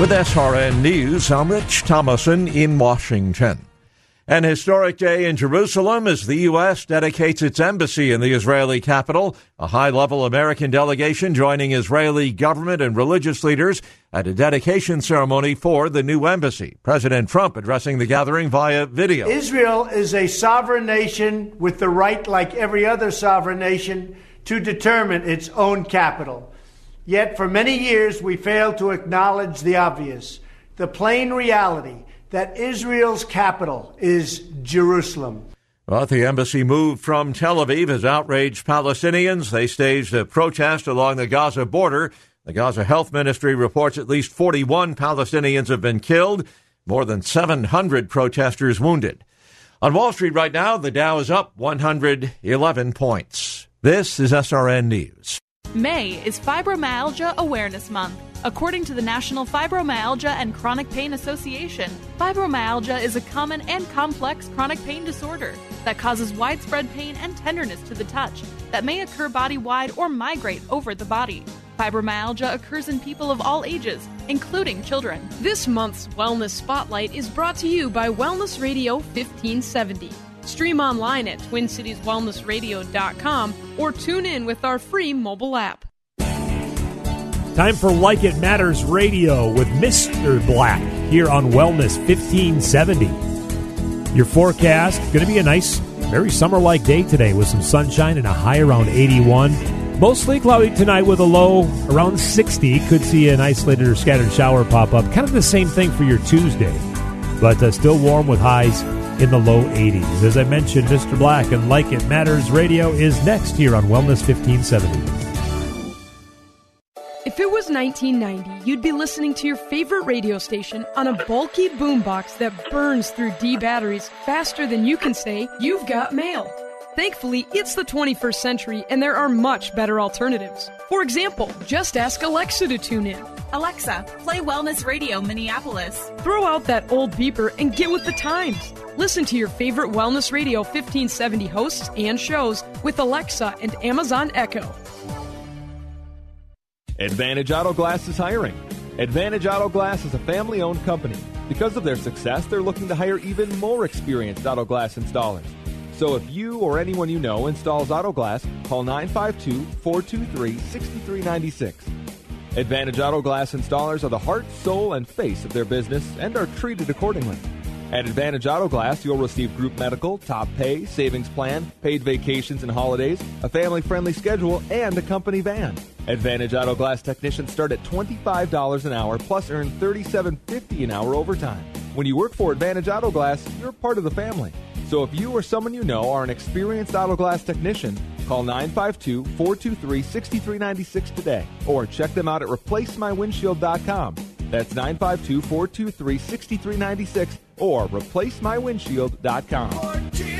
With SRN News, I'm Rich Thomason in Washington. An historic day in Jerusalem as the U.S. dedicates its embassy in the Israeli capital. A high level American delegation joining Israeli government and religious leaders at a dedication ceremony for the new embassy. President Trump addressing the gathering via video. Israel is a sovereign nation with the right, like every other sovereign nation, to determine its own capital. Yet for many years we failed to acknowledge the obvious, the plain reality that Israel's capital is Jerusalem. But the embassy moved from Tel Aviv has outraged Palestinians. They staged a protest along the Gaza border. The Gaza Health Ministry reports at least 41 Palestinians have been killed, more than 700 protesters wounded. On Wall Street right now, the Dow is up 111 points. This is SRN News. May is Fibromyalgia Awareness Month. According to the National Fibromyalgia and Chronic Pain Association, fibromyalgia is a common and complex chronic pain disorder that causes widespread pain and tenderness to the touch that may occur body wide or migrate over the body. Fibromyalgia occurs in people of all ages, including children. This month's Wellness Spotlight is brought to you by Wellness Radio 1570. Stream online at TwinCitiesWellnessRadio.com or tune in with our free mobile app. Time for Like It Matters Radio with Mr. Black here on Wellness 1570. Your forecast going to be a nice, very summer like day today with some sunshine and a high around 81. Mostly cloudy tonight with a low around 60. Could see an isolated or scattered shower pop up. Kind of the same thing for your Tuesday, but uh, still warm with highs in the low 80s. As I mentioned, Mr. Black and Like It Matters Radio is next here on Wellness 1570. If it was 1990, you'd be listening to your favorite radio station on a bulky boombox that burns through D batteries faster than you can say, You've got mail. Thankfully, it's the 21st century and there are much better alternatives. For example, just ask Alexa to tune in. Alexa, play Wellness Radio Minneapolis. Throw out that old beeper and get with the times. Listen to your favorite Wellness Radio 1570 hosts and shows with Alexa and Amazon Echo. Advantage Auto Glass is hiring. Advantage Auto Glass is a family owned company. Because of their success, they're looking to hire even more experienced auto glass installers. So if you or anyone you know installs auto glass, call 952 423 6396. Advantage Auto Glass installers are the heart, soul, and face of their business and are treated accordingly. At Advantage Auto Glass, you'll receive group medical, top pay, savings plan, paid vacations and holidays, a family friendly schedule, and a company van. Advantage Auto Glass technicians start at $25 an hour plus earn $37.50 an hour overtime. When you work for Advantage Auto Glass, you're part of the family. So if you or someone you know are an experienced auto glass technician, call 952 423 6396 today or check them out at replacemywindshield.com. That's 952 423 6396 or replacemywindshield.com.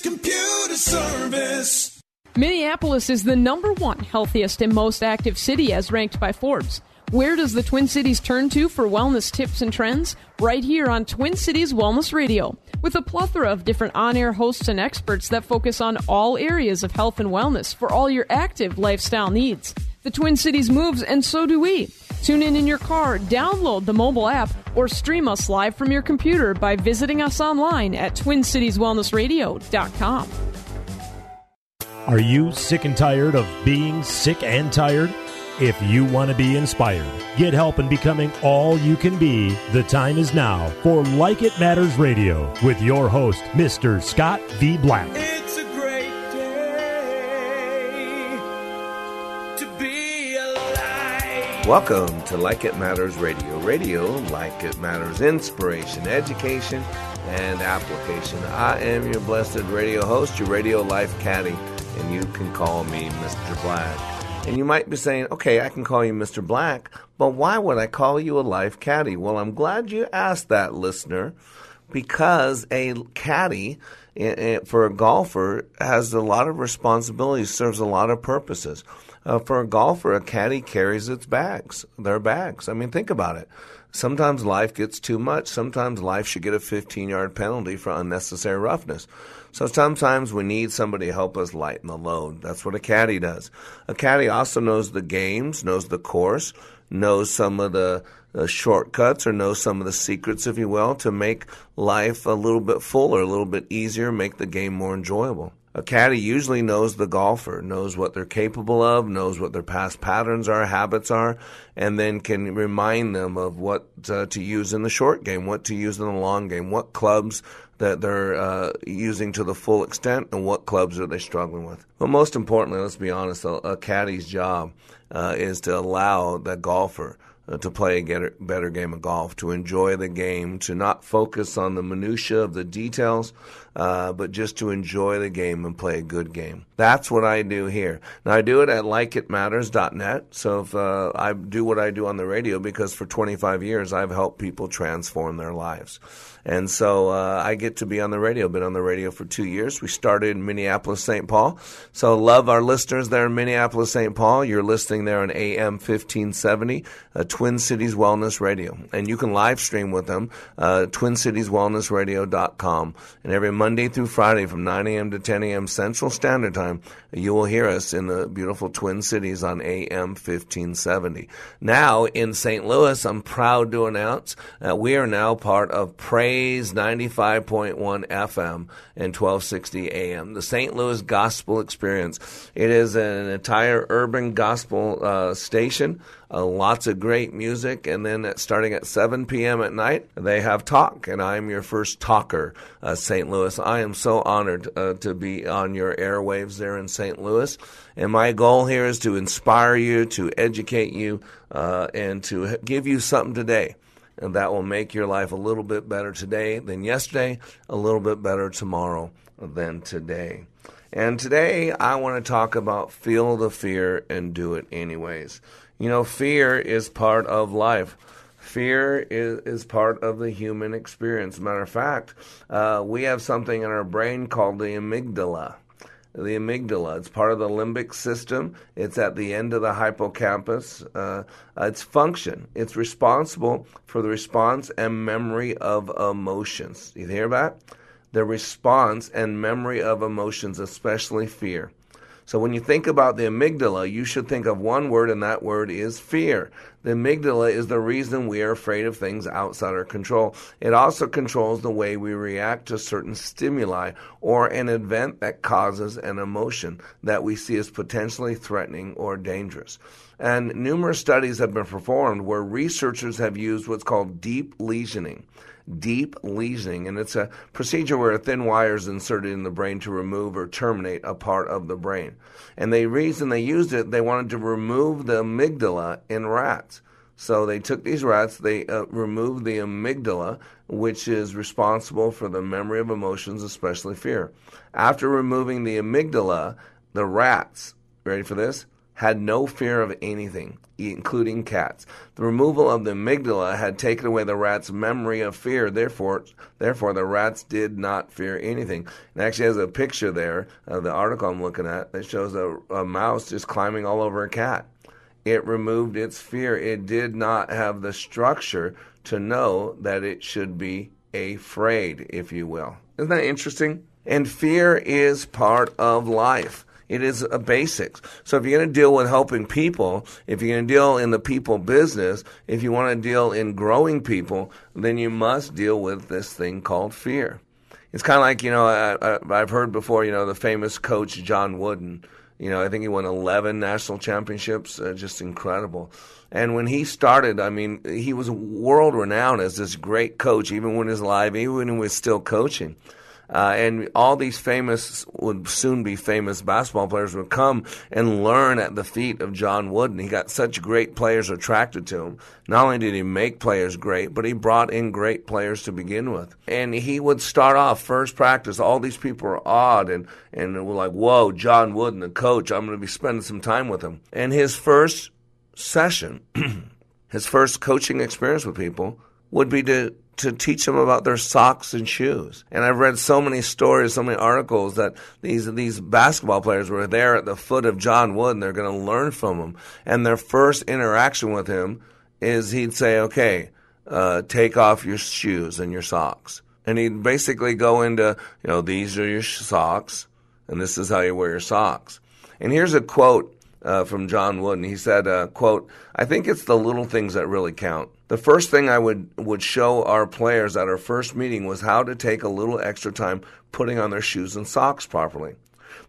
Computer Service. Minneapolis is the number one healthiest and most active city as ranked by Forbes. Where does the Twin Cities turn to for wellness tips and trends? Right here on Twin Cities Wellness Radio. With a plethora of different on air hosts and experts that focus on all areas of health and wellness for all your active lifestyle needs. The Twin Cities moves, and so do we. Tune in in your car, download the mobile app, or stream us live from your computer by visiting us online at TwinCitiesWellnessRadio.com. Are you sick and tired of being sick and tired? If you want to be inspired, get help in becoming all you can be, the time is now for Like It Matters Radio with your host, Mr. Scott V. Black. It's a great day to be alive. Welcome to Like It Matters Radio. Radio, like it matters, inspiration, education, and application. I am your blessed radio host, your radio life caddy, and you can call me Mr. Black. And you might be saying, okay, I can call you Mr. Black, but why would I call you a life caddy? Well, I'm glad you asked that, listener, because a caddy eh, eh, for a golfer has a lot of responsibilities, serves a lot of purposes. Uh, for a golfer, a caddy carries its bags, their bags. I mean, think about it. Sometimes life gets too much. Sometimes life should get a 15 yard penalty for unnecessary roughness. So sometimes we need somebody to help us lighten the load. That's what a caddy does. A caddy also knows the games, knows the course, knows some of the uh, shortcuts or knows some of the secrets, if you will, to make life a little bit fuller, a little bit easier, make the game more enjoyable. A caddy usually knows the golfer, knows what they're capable of, knows what their past patterns are, habits are, and then can remind them of what uh, to use in the short game, what to use in the long game, what clubs that they're uh, using to the full extent, and what clubs are they struggling with. But most importantly, let's be honest, a, a caddy's job uh, is to allow the golfer uh, to play a better game of golf, to enjoy the game, to not focus on the minutia of the details, uh, but just to enjoy the game and play a good game. That's what I do here. Now I do it at likeitmatters.net. So if uh, I do what I do on the radio, because for 25 years I've helped people transform their lives. And so uh, I get to be on the radio. Been on the radio for two years. We started in Minneapolis, St. Paul. So love our listeners there in Minneapolis, St. Paul. You're listening there on AM 1570, uh, Twin Cities Wellness Radio, and you can live stream with them, uh, TwinCitiesWellnessRadio.com. And every Monday through Friday from 9 a.m. to 10 a.m. Central Standard Time, you will hear us in the beautiful Twin Cities on AM 1570. Now in St. Louis, I'm proud to announce that we are now part of Praise 95.1 FM and 1260 AM, the St. Louis Gospel Experience. It is an entire urban gospel uh, station. Uh, lots of great music, and then at, starting at 7 p.m. at night, they have talk, and I'm your first talker, uh, St. Louis. I am so honored uh, to be on your airwaves there in St. Louis, and my goal here is to inspire you, to educate you, uh, and to give you something today and that will make your life a little bit better today than yesterday, a little bit better tomorrow than today. And today I want to talk about feel the fear and do it anyways. You know, fear is part of life. Fear is, is part of the human experience. Matter of fact, uh, we have something in our brain called the amygdala the amygdala. It's part of the limbic system. It's at the end of the hippocampus. Uh, its function. It's responsible for the response and memory of emotions. You hear that? The response and memory of emotions, especially fear. So when you think about the amygdala, you should think of one word, and that word is fear. The amygdala is the reason we are afraid of things outside our control. It also controls the way we react to certain stimuli or an event that causes an emotion that we see as potentially threatening or dangerous. And numerous studies have been performed where researchers have used what's called deep lesioning deep lesioning, and it's a procedure where a thin wire is inserted in the brain to remove or terminate a part of the brain. And the reason they used it, they wanted to remove the amygdala in rats. So they took these rats, they uh, removed the amygdala, which is responsible for the memory of emotions, especially fear. After removing the amygdala, the rats, ready for this, had no fear of anything, including cats. The removal of the amygdala had taken away the rat's memory of fear. Therefore, therefore, the rats did not fear anything. And actually, has a picture there of the article I'm looking at that shows a, a mouse just climbing all over a cat. It removed its fear. It did not have the structure to know that it should be afraid, if you will. Isn't that interesting? And fear is part of life. It is a basics. So if you're going to deal with helping people, if you're going to deal in the people business, if you want to deal in growing people, then you must deal with this thing called fear. It's kind of like, you know, I, have heard before, you know, the famous coach John Wooden. You know, I think he won 11 national championships, uh, just incredible. And when he started, I mean, he was world renowned as this great coach, even when he was alive, even when he was still coaching. Uh, and all these famous, would soon be famous basketball players would come and learn at the feet of John Wooden. He got such great players attracted to him. Not only did he make players great, but he brought in great players to begin with. And he would start off first practice. All these people were awed and, and were like, whoa, John Wooden, the coach, I'm going to be spending some time with him. And his first session, his first coaching experience with people would be to to teach them about their socks and shoes. And I've read so many stories, so many articles that these these basketball players were there at the foot of John Wooden they're going to learn from him. And their first interaction with him is he'd say, "Okay, uh, take off your shoes and your socks." And he'd basically go into, you know, these are your socks, and this is how you wear your socks. And here's a quote uh, from John Wooden. He said, uh, "quote I think it's the little things that really count. The first thing I would would show our players at our first meeting was how to take a little extra time putting on their shoes and socks properly.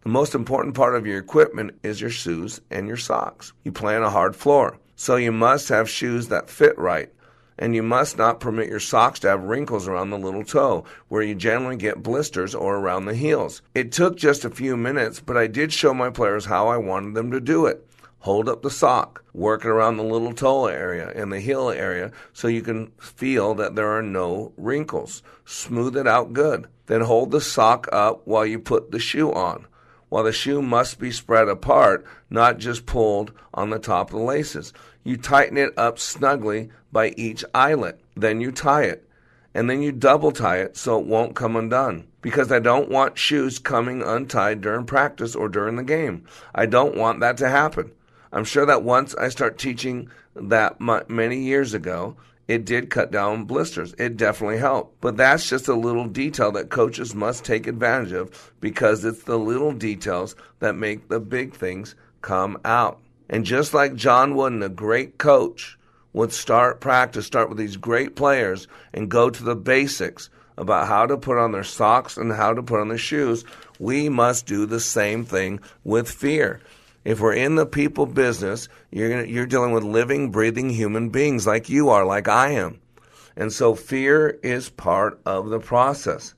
The most important part of your equipment is your shoes and your socks. You play on a hard floor, so you must have shoes that fit right." And you must not permit your socks to have wrinkles around the little toe, where you generally get blisters or around the heels. It took just a few minutes, but I did show my players how I wanted them to do it hold up the sock, work it around the little toe area and the heel area so you can feel that there are no wrinkles. Smooth it out good. Then hold the sock up while you put the shoe on. While the shoe must be spread apart, not just pulled on the top of the laces. You tighten it up snugly by each eyelet. Then you tie it. And then you double tie it so it won't come undone because I don't want shoes coming untied during practice or during the game. I don't want that to happen. I'm sure that once I start teaching that many years ago, it did cut down blisters. It definitely helped. But that's just a little detail that coaches must take advantage of because it's the little details that make the big things come out. And just like John Wooden, a great coach, would start practice, start with these great players and go to the basics about how to put on their socks and how to put on their shoes, we must do the same thing with fear. If we're in the people business, you're gonna, you're dealing with living, breathing human beings like you are, like I am. And so fear is part of the process.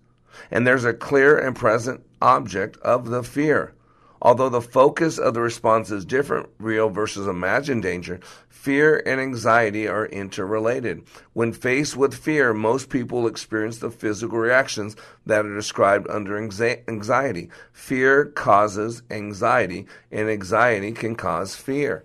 And there's a clear and present object of the fear. Although the focus of the response is different, real versus imagined danger, fear and anxiety are interrelated. When faced with fear, most people experience the physical reactions that are described under anxiety. Fear causes anxiety, and anxiety can cause fear.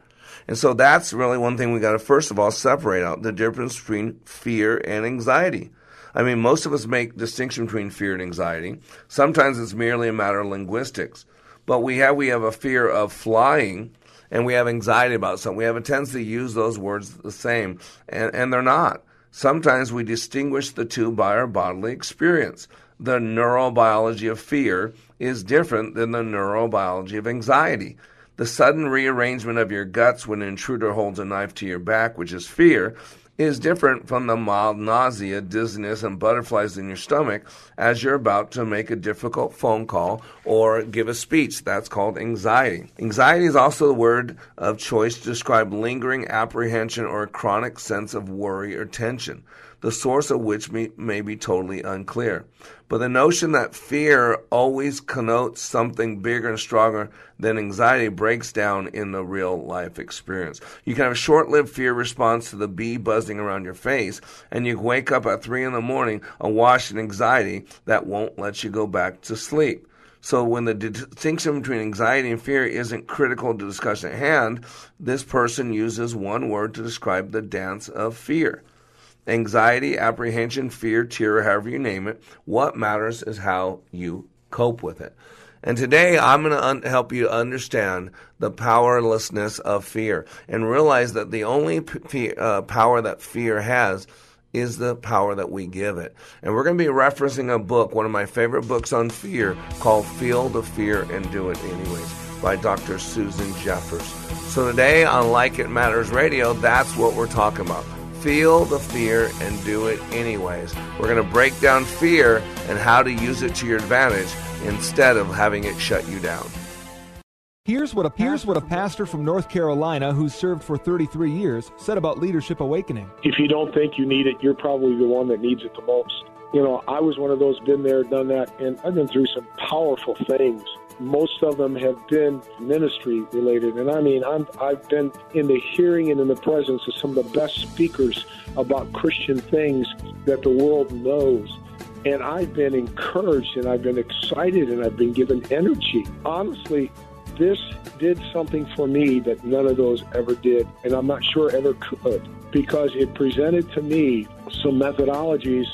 And so that's really one thing we got to first of all separate out the difference between fear and anxiety. I mean, most of us make distinction between fear and anxiety. Sometimes it's merely a matter of linguistics. But we have we have a fear of flying and we have anxiety about something. We have a tendency to use those words the same, and, and they're not. Sometimes we distinguish the two by our bodily experience. The neurobiology of fear is different than the neurobiology of anxiety. The sudden rearrangement of your guts when an intruder holds a knife to your back, which is fear, is different from the mild nausea, dizziness, and butterflies in your stomach as you're about to make a difficult phone call or give a speech. That's called anxiety. Anxiety is also the word of choice to describe lingering apprehension or a chronic sense of worry or tension the source of which may, may be totally unclear. But the notion that fear always connotes something bigger and stronger than anxiety breaks down in the real life experience. You can have a short lived fear response to the bee buzzing around your face, and you wake up at 3 in the morning awash in anxiety that won't let you go back to sleep. So when the distinction between anxiety and fear isn't critical to discussion at hand, this person uses one word to describe the dance of fear. Anxiety, apprehension, fear, terror, however you name it, what matters is how you cope with it. And today I'm going to un- help you understand the powerlessness of fear and realize that the only p- uh, power that fear has is the power that we give it. And we're going to be referencing a book, one of my favorite books on fear, called Feel the Fear and Do It Anyways by Dr. Susan Jeffers. So today on Like It Matters Radio, that's what we're talking about. Feel the fear and do it anyways. We're going to break down fear and how to use it to your advantage instead of having it shut you down. Here's what a here's what a pastor from North Carolina who's served for 33 years said about Leadership Awakening. If you don't think you need it, you're probably the one that needs it the most. You know, I was one of those been there, done that, and I've been through some powerful things. Most of them have been ministry related, and I mean, I'm, I've been in the hearing and in the presence of some of the best speakers about Christian things that the world knows. And I've been encouraged and I've been excited and I've been given energy. Honestly, this did something for me that none of those ever did, and I'm not sure ever could, because it presented to me some methodologies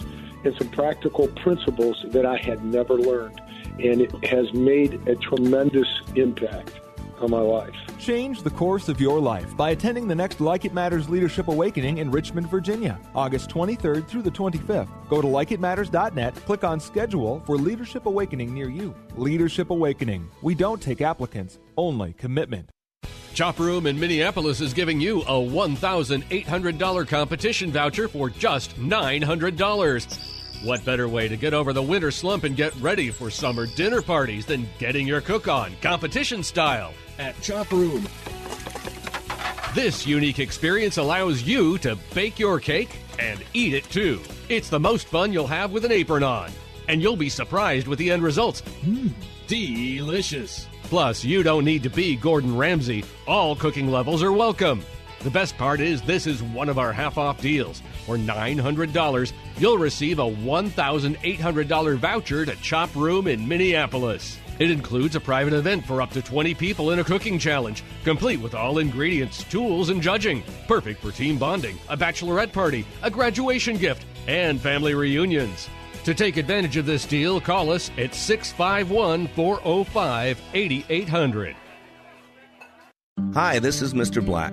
and some practical principles that I had never learned. And it has made a tremendous impact on my life. Change the course of your life by attending the next Like It Matters Leadership Awakening in Richmond, Virginia, August 23rd through the 25th. Go to likeitmatters.net, click on schedule for Leadership Awakening near you. Leadership Awakening. We don't take applicants, only commitment. Chop Room in Minneapolis is giving you a $1,800 competition voucher for just $900. What better way to get over the winter slump and get ready for summer dinner parties than getting your cook on competition style at Chop Room? This unique experience allows you to bake your cake and eat it too. It's the most fun you'll have with an apron on, and you'll be surprised with the end results. Mmm, delicious. Plus, you don't need to be Gordon Ramsay. All cooking levels are welcome. The best part is this is one of our half off deals. For $900, you'll receive a $1,800 voucher to Chop Room in Minneapolis. It includes a private event for up to 20 people in a cooking challenge, complete with all ingredients, tools, and judging. Perfect for team bonding, a bachelorette party, a graduation gift, and family reunions. To take advantage of this deal, call us at 651 405 8800. Hi, this is Mr. Black.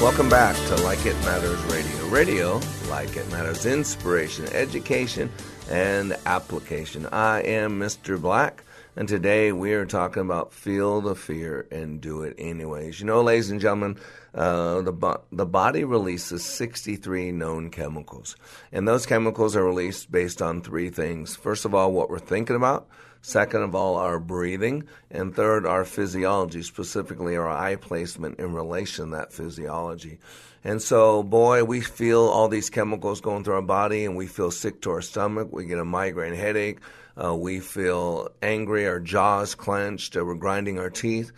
Welcome back to Like It Matters Radio. Radio, like it matters, inspiration, education, and application. I am Mr. Black, and today we are talking about feel the fear and do it anyways. You know, ladies and gentlemen, uh, the bo- the body releases 63 known chemicals, and those chemicals are released based on three things. First of all, what we're thinking about. Second of all, our breathing. And third, our physiology, specifically our eye placement in relation to that physiology. And so, boy, we feel all these chemicals going through our body and we feel sick to our stomach. We get a migraine headache. Uh, we feel angry, our jaws clenched, uh, we're grinding our teeth.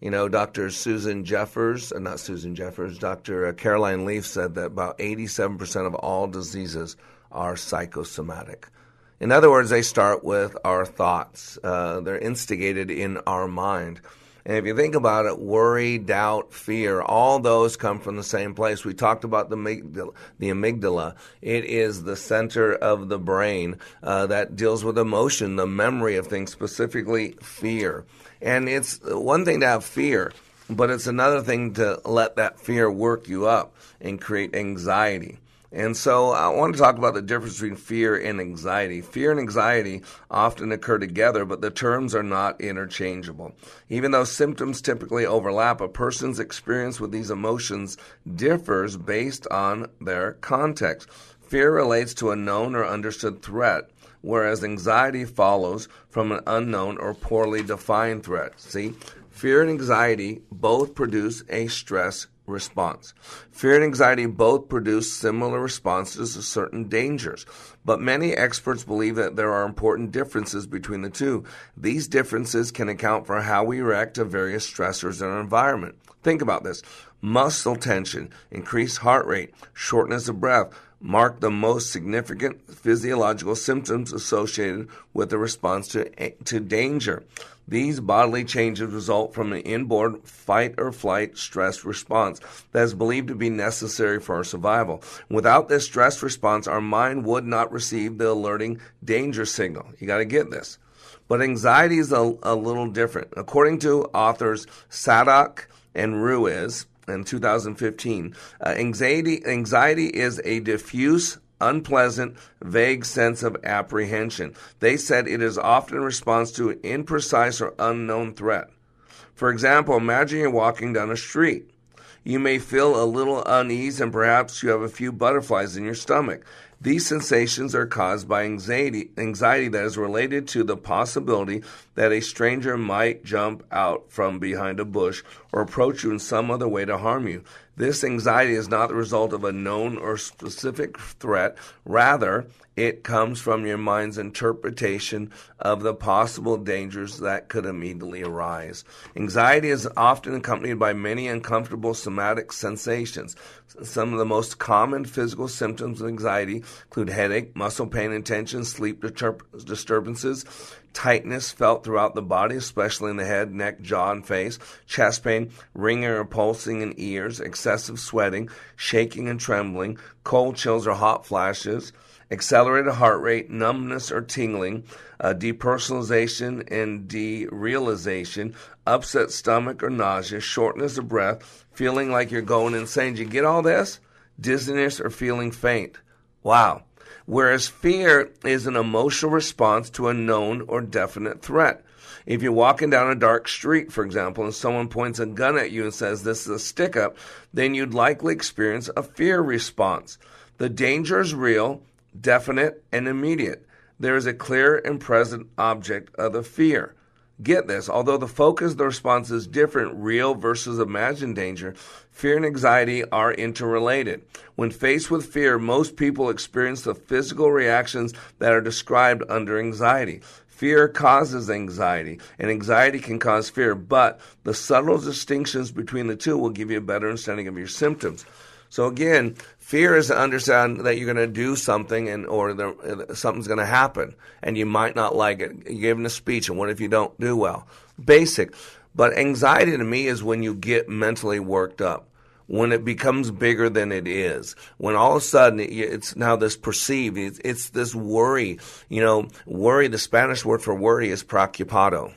You know, Dr. Susan Jeffers, uh, not Susan Jeffers, Dr. Caroline Leaf said that about 87% of all diseases are psychosomatic. In other words, they start with our thoughts. Uh, they're instigated in our mind. And if you think about it, worry, doubt, fear, all those come from the same place. We talked about the amygdala. The amygdala. It is the center of the brain uh, that deals with emotion, the memory of things, specifically fear. And it's one thing to have fear, but it's another thing to let that fear work you up and create anxiety. And so I want to talk about the difference between fear and anxiety. Fear and anxiety often occur together, but the terms are not interchangeable. Even though symptoms typically overlap, a person's experience with these emotions differs based on their context. Fear relates to a known or understood threat, whereas anxiety follows from an unknown or poorly defined threat. See, fear and anxiety both produce a stress response. Fear and anxiety both produce similar responses to certain dangers, but many experts believe that there are important differences between the two. These differences can account for how we react to various stressors in our environment. Think about this. Muscle tension, increased heart rate, shortness of breath, mark the most significant physiological symptoms associated with the response to, to danger. These bodily changes result from an inborn fight or flight stress response that is believed to be necessary for our survival. Without this stress response, our mind would not receive the alerting danger signal. You got to get this. But anxiety is a, a little different. According to authors Sadock and Ruiz in 2015, uh, anxiety, anxiety is a diffuse unpleasant, vague sense of apprehension. They said it is often in response to an imprecise or unknown threat. For example, imagine you're walking down a street. You may feel a little unease and perhaps you have a few butterflies in your stomach. These sensations are caused by anxiety, anxiety that is related to the possibility that a stranger might jump out from behind a bush or approach you in some other way to harm you. This anxiety is not the result of a known or specific threat. Rather, it comes from your mind's interpretation of the possible dangers that could immediately arise. Anxiety is often accompanied by many uncomfortable somatic sensations. Some of the most common physical symptoms of anxiety include headache, muscle pain and tension, sleep disturbances, tightness felt throughout the body, especially in the head, neck, jaw, and face, chest pain, ringing or pulsing in ears, excessive sweating, shaking and trembling, cold chills or hot flashes, accelerated heart rate, numbness or tingling, uh, depersonalization and derealization, upset stomach or nausea, shortness of breath, feeling like you're going insane. Did you get all this? Dizziness or feeling faint. Wow. Whereas fear is an emotional response to a known or definite threat. If you're walking down a dark street, for example, and someone points a gun at you and says this is a stick up, then you'd likely experience a fear response. The danger is real, definite, and immediate. There is a clear and present object of the fear. Get this, although the focus of the response is different, real versus imagined danger, fear and anxiety are interrelated. When faced with fear, most people experience the physical reactions that are described under anxiety. Fear causes anxiety, and anxiety can cause fear, but the subtle distinctions between the two will give you a better understanding of your symptoms. So again, fear is to understand that you're going to do something and or something's going to happen and you might not like it. You're giving a speech and what if you don't do well? Basic. But anxiety to me is when you get mentally worked up. When it becomes bigger than it is, when all of a sudden it's now this perceived, it's, it's this worry. You know, worry. The Spanish word for worry is preocupado.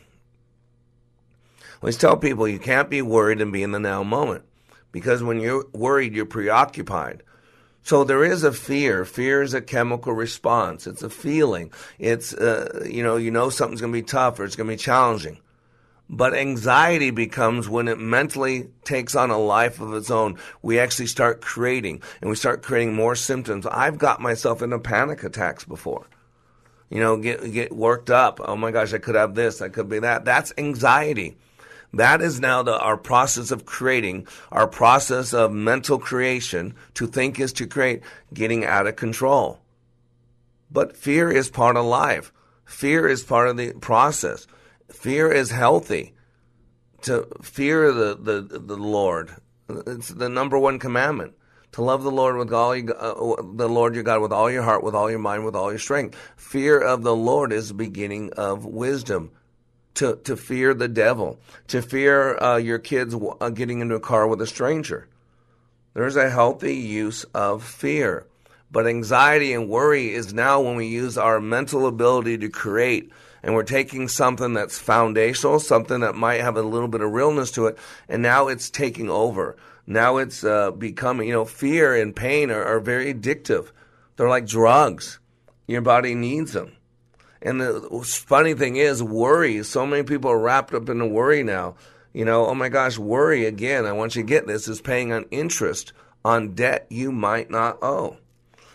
Always tell people you can't be worried and be in the now moment because when you're worried, you're preoccupied. So there is a fear. Fear is a chemical response. It's a feeling. It's, uh, you know, you know something's going to be tough or it's going to be challenging. But anxiety becomes when it mentally takes on a life of its own. We actually start creating and we start creating more symptoms. I've got myself into panic attacks before. You know, get, get worked up. Oh my gosh, I could have this. I could be that. That's anxiety. That is now the, our process of creating, our process of mental creation. To think is to create, getting out of control. But fear is part of life. Fear is part of the process. Fear is healthy. To fear the, the, the Lord. It's the number one commandment to love the Lord with all uh, the Lord your God with all your heart, with all your mind, with all your strength. Fear of the Lord is the beginning of wisdom. To, to fear the devil, to fear uh, your kids uh, getting into a car with a stranger. There's a healthy use of fear. But anxiety and worry is now when we use our mental ability to create and we're taking something that's foundational, something that might have a little bit of realness to it, and now it's taking over. Now it's uh, becoming, you know, fear and pain are, are very addictive. They're like drugs. Your body needs them. And the funny thing is, worry, so many people are wrapped up in the worry now. You know, oh my gosh, worry again, I want you to get this, is paying on interest on debt you might not owe.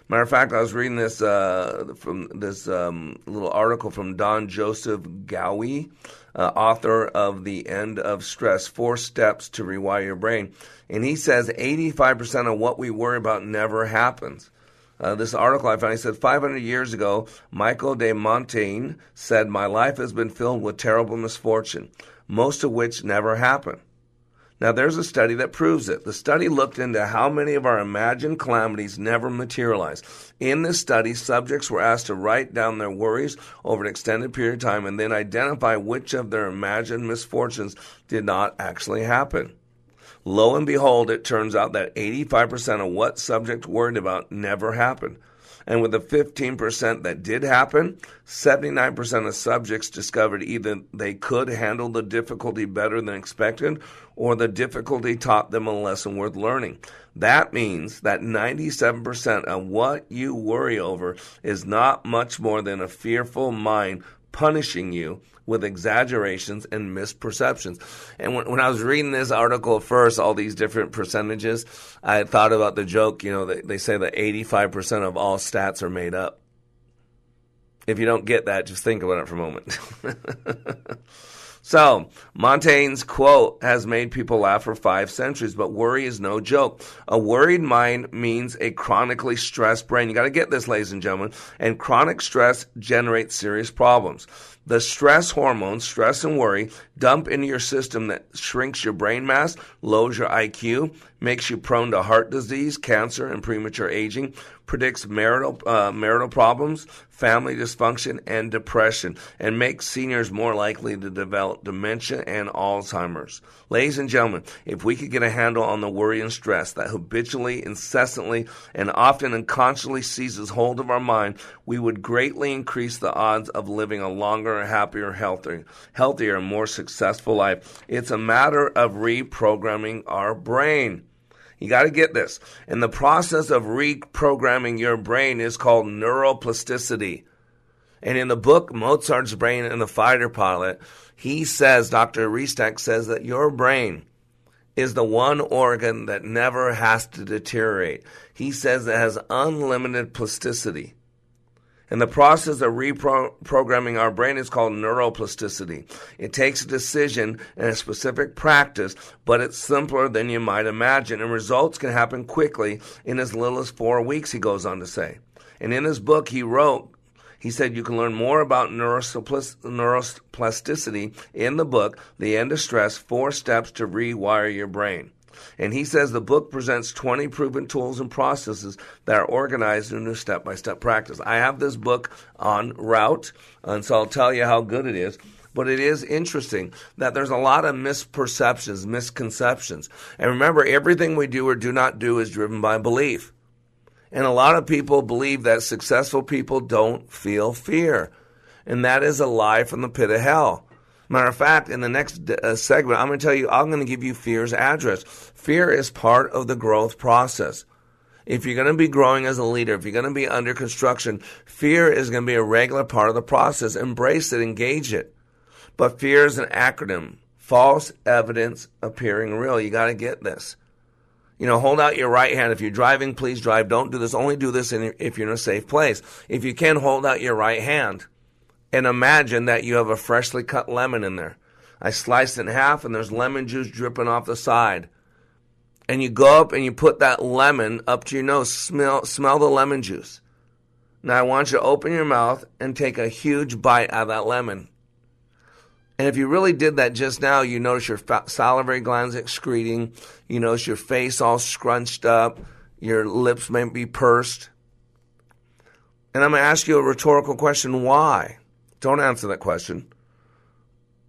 Matter of fact, I was reading this uh, from this um, little article from Don Joseph Goewey, uh, author of The End of Stress Four Steps to Rewire Your Brain. And he says 85% of what we worry about never happens. Uh, this article I found, he said 500 years ago, Michael de Montaigne said, My life has been filled with terrible misfortune, most of which never happened. Now, there's a study that proves it. The study looked into how many of our imagined calamities never materialize. In this study, subjects were asked to write down their worries over an extended period of time and then identify which of their imagined misfortunes did not actually happen. Lo and behold, it turns out that 85% of what subjects worried about never happened. And with the 15% that did happen, 79% of subjects discovered either they could handle the difficulty better than expected or the difficulty taught them a lesson worth learning. That means that 97% of what you worry over is not much more than a fearful mind punishing you with exaggerations and misperceptions. And when, when I was reading this article first, all these different percentages, I thought about the joke, you know, they, they say that 85% of all stats are made up. If you don't get that, just think about it for a moment. So, Montaigne's quote has made people laugh for five centuries, but worry is no joke. A worried mind means a chronically stressed brain. You got to get this, ladies and gentlemen. And chronic stress generates serious problems. The stress hormones, stress and worry, dump into your system that shrinks your brain mass, lowers your IQ, makes you prone to heart disease, cancer, and premature aging, predicts marital uh, marital problems, family dysfunction, and depression, and makes seniors more likely to develop dementia and Alzheimer's. Ladies and gentlemen, if we could get a handle on the worry and stress that habitually, incessantly, and often unconsciously seizes hold of our mind, we would greatly increase the odds of living a longer, happier, healthier, healthier, and more successful life. It's a matter of reprogramming our brain. You got to get this. And the process of reprogramming your brain is called neuroplasticity. And in the book Mozart's Brain and the Fighter Pilot, he says, Dr. Restak says that your brain is the one organ that never has to deteriorate. He says it has unlimited plasticity. And the process of reprogramming our brain is called neuroplasticity. It takes a decision and a specific practice, but it's simpler than you might imagine, and results can happen quickly in as little as four weeks, he goes on to say. And in his book, he wrote, he said you can learn more about neuroplasticity in the book, The End of Stress Four Steps to Rewire Your Brain. And he says the book presents 20 proven tools and processes that are organized in into step by step practice. I have this book on route, and so I'll tell you how good it is. But it is interesting that there's a lot of misperceptions, misconceptions. And remember, everything we do or do not do is driven by belief. And a lot of people believe that successful people don't feel fear. And that is a lie from the pit of hell. Matter of fact, in the next uh, segment, I'm going to tell you, I'm going to give you fear's address. Fear is part of the growth process. If you're going to be growing as a leader, if you're going to be under construction, fear is going to be a regular part of the process. Embrace it, engage it. But fear is an acronym false evidence appearing real. You got to get this. You know, hold out your right hand. If you're driving, please drive. Don't do this. Only do this in, if you're in a safe place. If you can, hold out your right hand and imagine that you have a freshly cut lemon in there. I sliced it in half and there's lemon juice dripping off the side. And you go up and you put that lemon up to your nose. Smell, smell the lemon juice. Now I want you to open your mouth and take a huge bite out of that lemon. And if you really did that just now, you notice your salivary glands excreting. You notice your face all scrunched up. Your lips may be pursed. And I'm going to ask you a rhetorical question why? Don't answer that question.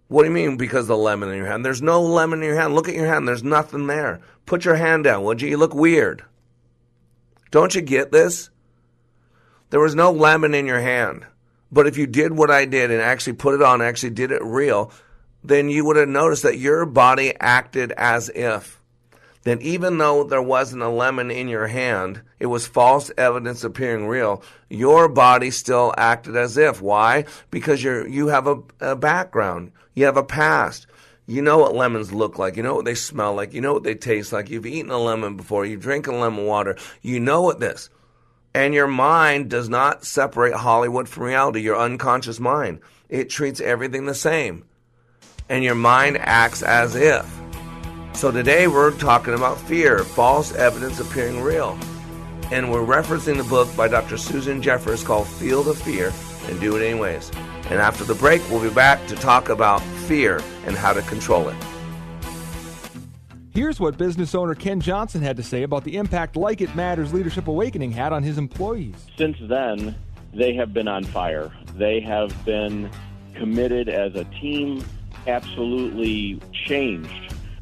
What do you mean because the lemon in your hand? There's no lemon in your hand. Look at your hand. There's nothing there. Put your hand down, would you? You look weird. Don't you get this? There was no lemon in your hand. But if you did what I did and actually put it on, actually did it real, then you would have noticed that your body acted as if. Then even though there wasn't a lemon in your hand, it was false evidence appearing real, your body still acted as if. Why? Because you're, you have a, a background. You have a past. You know what lemons look like. You know what they smell like. You know what they taste like. You've eaten a lemon before. You've drinking lemon water. You know what this. And your mind does not separate Hollywood from reality, your unconscious mind. It treats everything the same. And your mind acts as if. So today we're talking about fear, false evidence appearing real. And we're referencing the book by Dr. Susan Jeffers called Feel the Fear and Do It Anyways. And after the break, we'll be back to talk about fear and how to control it. Here's what business owner Ken Johnson had to say about the impact Like It Matters Leadership Awakening had on his employees. Since then, they have been on fire. They have been committed as a team, absolutely changed.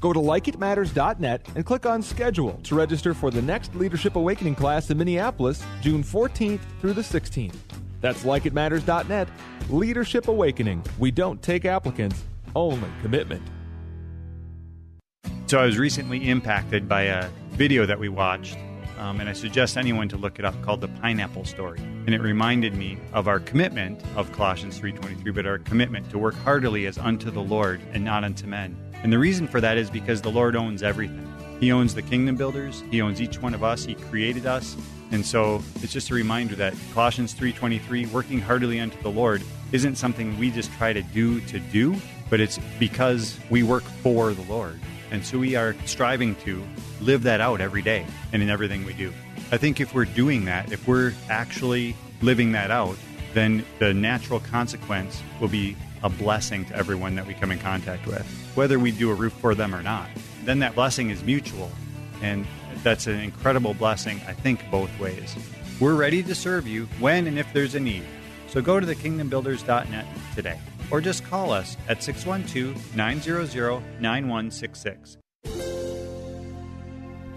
Go to likeitmatters.net and click on schedule to register for the next Leadership Awakening class in Minneapolis, June 14th through the 16th. That's likeitmatters.net. Leadership Awakening. We don't take applicants, only commitment. So I was recently impacted by a video that we watched, um, and I suggest anyone to look it up called "The Pineapple Story." And it reminded me of our commitment of Colossians 3:23, but our commitment to work heartily as unto the Lord and not unto men. And the reason for that is because the Lord owns everything. He owns the kingdom builders. He owns each one of us. He created us. And so it's just a reminder that Colossians 3:23, working heartily unto the Lord, isn't something we just try to do to do, but it's because we work for the Lord. And so we are striving to live that out every day and in everything we do. I think if we're doing that, if we're actually living that out, then the natural consequence will be a blessing to everyone that we come in contact with, whether we do a roof for them or not. Then that blessing is mutual. And that's an incredible blessing, I think, both ways. We're ready to serve you when and if there's a need. So go to thekingdombuilders.net today or just call us at 612 900 9166.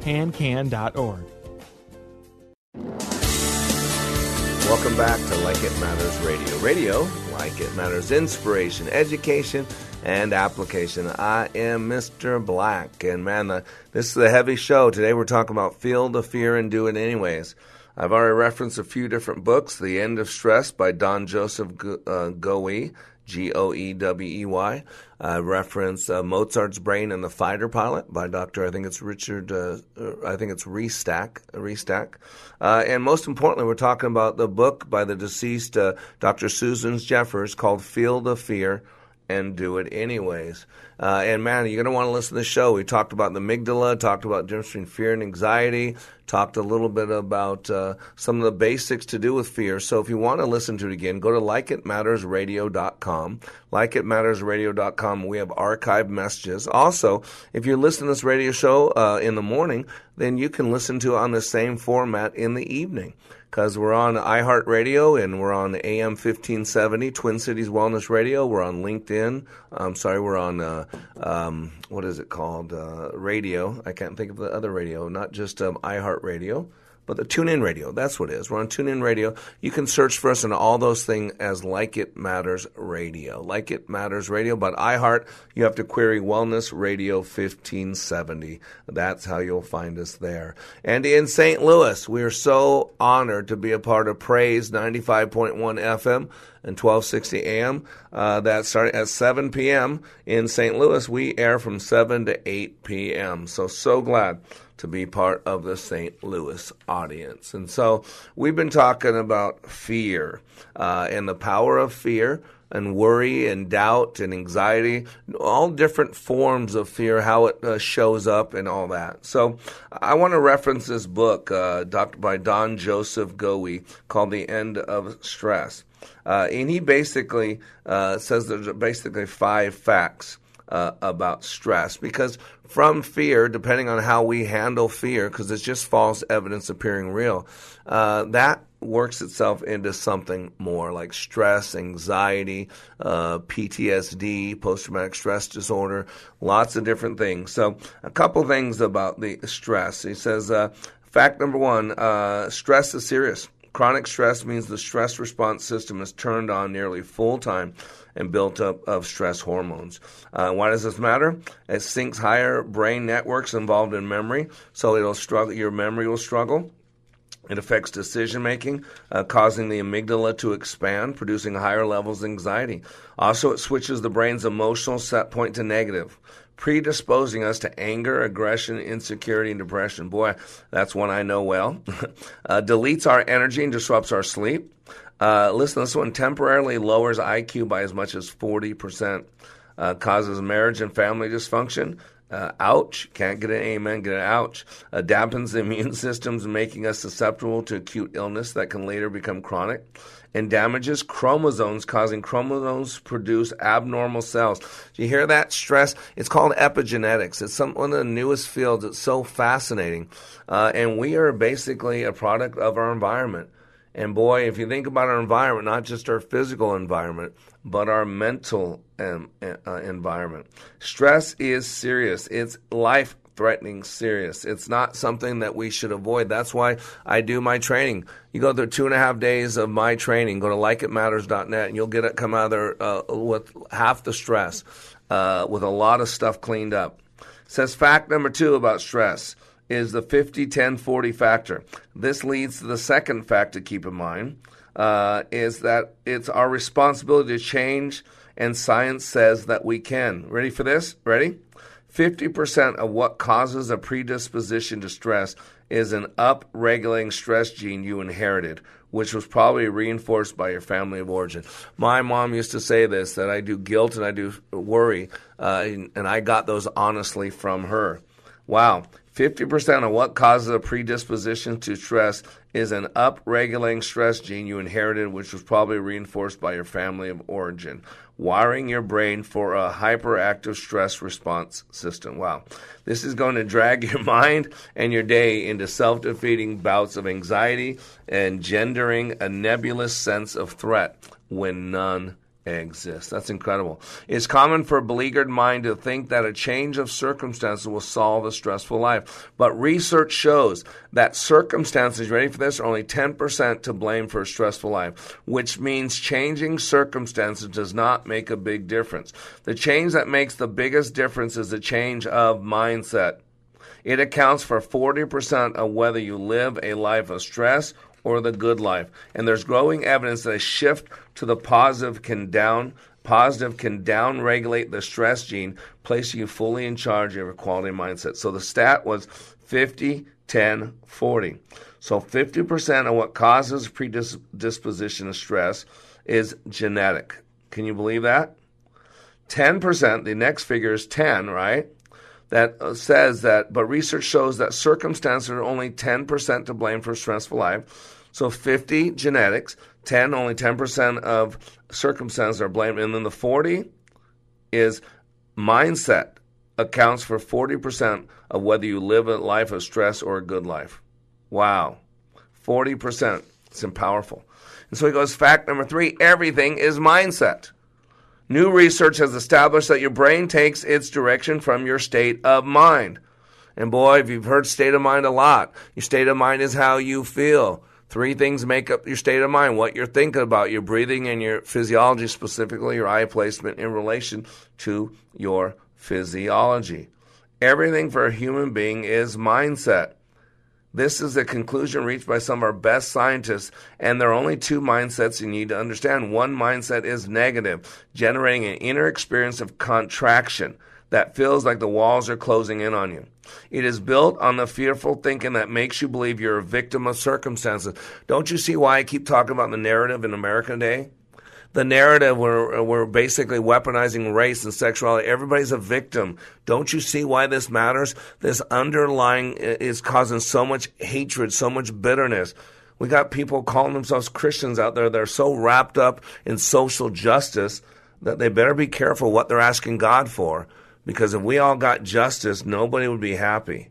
Pancan.org. Welcome back to Like It Matters Radio. Radio, like it matters, inspiration, education, and application. I am Mr. Black, and man, this is a heavy show. Today we're talking about Feel the Fear and Do It Anyways. I've already referenced a few different books. The End of Stress by Don Joseph Go- uh, Goewey, G O E W E Y. I reference uh, Mozart's Brain and the Fighter Pilot by Dr. I think it's Richard, uh, uh, I think it's Restak. Restak. Uh, and most importantly, we're talking about the book by the deceased uh, Dr. Susan Jeffers called Feel the Fear and Do It Anyways. Uh, and man, you're going to want to listen to the show. We talked about the amygdala, talked about the between fear and anxiety, talked a little bit about uh, some of the basics to do with fear. So if you want to listen to it again, go to likeitmattersradio.com. Likeitmattersradio.com. We have archived messages. Also, if you're listening to this radio show uh, in the morning, then you can listen to it on the same format in the evening because we're on iHeartRadio and we're on AM 1570, Twin Cities Wellness Radio. We're on LinkedIn. I'm sorry, we're on, uh, um, what is it called? Uh, radio. I can't think of the other radio, not just um, iHeartRadio but the TuneIn Radio. That's what it is. We're on TuneIn Radio. You can search for us on all those things as Like It Matters Radio. Like It Matters Radio. But iHeart, you have to query Wellness Radio 1570. That's how you'll find us there. And in St. Louis, we are so honored to be a part of Praise 95.1 FM and 1260 AM. Uh, that started at 7 p.m. in St. Louis. We air from 7 to 8 p.m. So, so glad to be part of the St. Louis audience. And so we've been talking about fear uh, and the power of fear and worry and doubt and anxiety, all different forms of fear, how it uh, shows up and all that. So I want to reference this book uh, by Don Joseph Goewey called The End of Stress. Uh, and he basically uh, says there's basically five facts uh, about stress because from fear, depending on how we handle fear, because it's just false evidence appearing real, uh, that works itself into something more like stress, anxiety, uh, PTSD, post traumatic stress disorder, lots of different things. So, a couple things about the stress. He says, uh, fact number one uh, stress is serious. Chronic stress means the stress response system is turned on nearly full time and built up of stress hormones. Uh, why does this matter? It sinks higher brain networks involved in memory, so it'll struggle. Your memory will struggle. It affects decision making, uh, causing the amygdala to expand, producing higher levels of anxiety. Also, it switches the brain's emotional set point to negative, predisposing us to anger, aggression, insecurity, and depression. Boy, that's one I know well. uh, deletes our energy and disrupts our sleep. Uh, listen, this one temporarily lowers IQ by as much as 40%, uh, causes marriage and family dysfunction. Uh, ouch, can't get an amen, get an ouch. Uh, dampens the immune systems, making us susceptible to acute illness that can later become chronic. And damages chromosomes, causing chromosomes to produce abnormal cells. Do you hear that stress? It's called epigenetics. It's some, one of the newest fields. It's so fascinating. Uh, and we are basically a product of our environment. And boy, if you think about our environment, not just our physical environment, but our mental um, uh, environment, stress is serious. It's life threatening serious. It's not something that we should avoid. That's why I do my training. You go through two and a half days of my training. Go to likeitmatters.net and you'll get it come out there uh, with half the stress, uh, with a lot of stuff cleaned up. It Says fact number two about stress is the 50 10 40 factor. This leads to the second fact to keep in mind uh, is that it's our responsibility to change, and science says that we can. Ready for this? Ready? 50% of what causes a predisposition to stress is an up-regulating stress gene you inherited, which was probably reinforced by your family of origin. My mom used to say this that I do guilt and I do worry, uh, and, and I got those honestly from her. Wow. 50% of what causes a predisposition to stress is an up-regulating stress gene you inherited, which was probably reinforced by your family of origin, wiring your brain for a hyperactive stress response system. Wow. This is going to drag your mind and your day into self-defeating bouts of anxiety and gendering a nebulous sense of threat when none exist. That's incredible. It's common for a beleaguered mind to think that a change of circumstances will solve a stressful life. But research shows that circumstances, ready for this, are only 10% to blame for a stressful life, which means changing circumstances does not make a big difference. The change that makes the biggest difference is the change of mindset. It accounts for 40% of whether you live a life of stress or the good life. And there's growing evidence that a shift to the positive can down positive can down regulate the stress gene, placing you fully in charge of your quality mindset. So the stat was 50, 10, 40. So 50% of what causes predisposition to stress is genetic. Can you believe that? 10%, the next figure is 10, right? That uh, says that, but research shows that circumstances are only 10% to blame for stressful life. So 50 genetics, 10, only 10% of circumstances are blamed. And then the 40 is mindset accounts for 40% of whether you live a life of stress or a good life. Wow. 40%. It's powerful. And so he goes, fact number three everything is mindset. New research has established that your brain takes its direction from your state of mind. And boy, if you've heard state of mind a lot, your state of mind is how you feel. Three things make up your state of mind what you're thinking about, your breathing, and your physiology, specifically your eye placement in relation to your physiology. Everything for a human being is mindset. This is a conclusion reached by some of our best scientists, and there are only two mindsets you need to understand. One mindset is negative, generating an inner experience of contraction that feels like the walls are closing in on you. It is built on the fearful thinking that makes you believe you're a victim of circumstances. Don't you see why I keep talking about the narrative in America today? the narrative we're, we're basically weaponizing race and sexuality. Everybody's a victim. Don't you see why this matters? This underlying is causing so much hatred, so much bitterness. We got people calling themselves Christians out there. They're so wrapped up in social justice that they better be careful what they're asking God for. Because if we all got justice, nobody would be happy.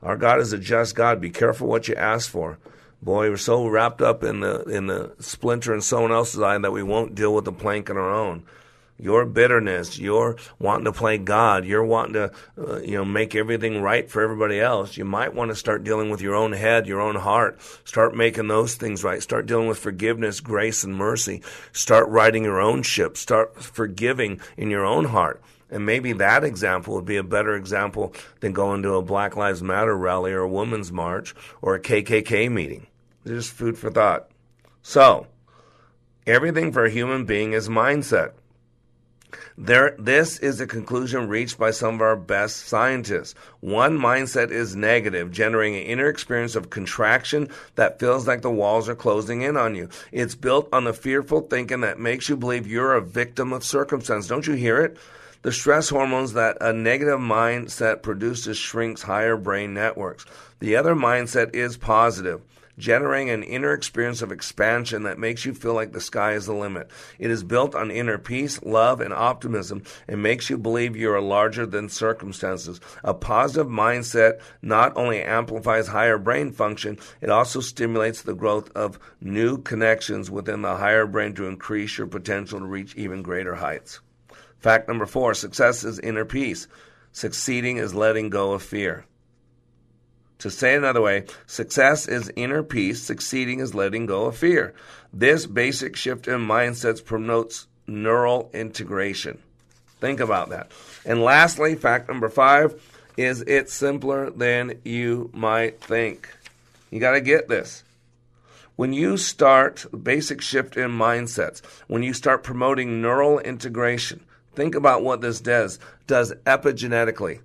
Our God is a just God. Be careful what you ask for. Boy, we're so wrapped up in the in the splinter in someone else's eye that we won't deal with the plank in our own. Your bitterness, your wanting to play God, you're wanting to, uh, you know, make everything right for everybody else. You might want to start dealing with your own head, your own heart. Start making those things right. Start dealing with forgiveness, grace, and mercy. Start writing your own ship. Start forgiving in your own heart. And maybe that example would be a better example than going to a Black Lives Matter rally or a Women's March or a KKK meeting. Just food for thought. So, everything for a human being is mindset. There, this is a conclusion reached by some of our best scientists. One mindset is negative, generating an inner experience of contraction that feels like the walls are closing in on you. It's built on the fearful thinking that makes you believe you're a victim of circumstance. Don't you hear it? The stress hormones that a negative mindset produces shrinks higher brain networks. The other mindset is positive generating an inner experience of expansion that makes you feel like the sky is the limit. It is built on inner peace, love, and optimism and makes you believe you are larger than circumstances. A positive mindset not only amplifies higher brain function, it also stimulates the growth of new connections within the higher brain to increase your potential to reach even greater heights. Fact number four success is inner peace. Succeeding is letting go of fear. To say another way, success is inner peace, succeeding is letting go of fear. This basic shift in mindsets promotes neural integration. Think about that. And lastly, fact number five is it's simpler than you might think. You got to get this. When you start basic shift in mindsets, when you start promoting neural integration, think about what this does. Does epigenetically.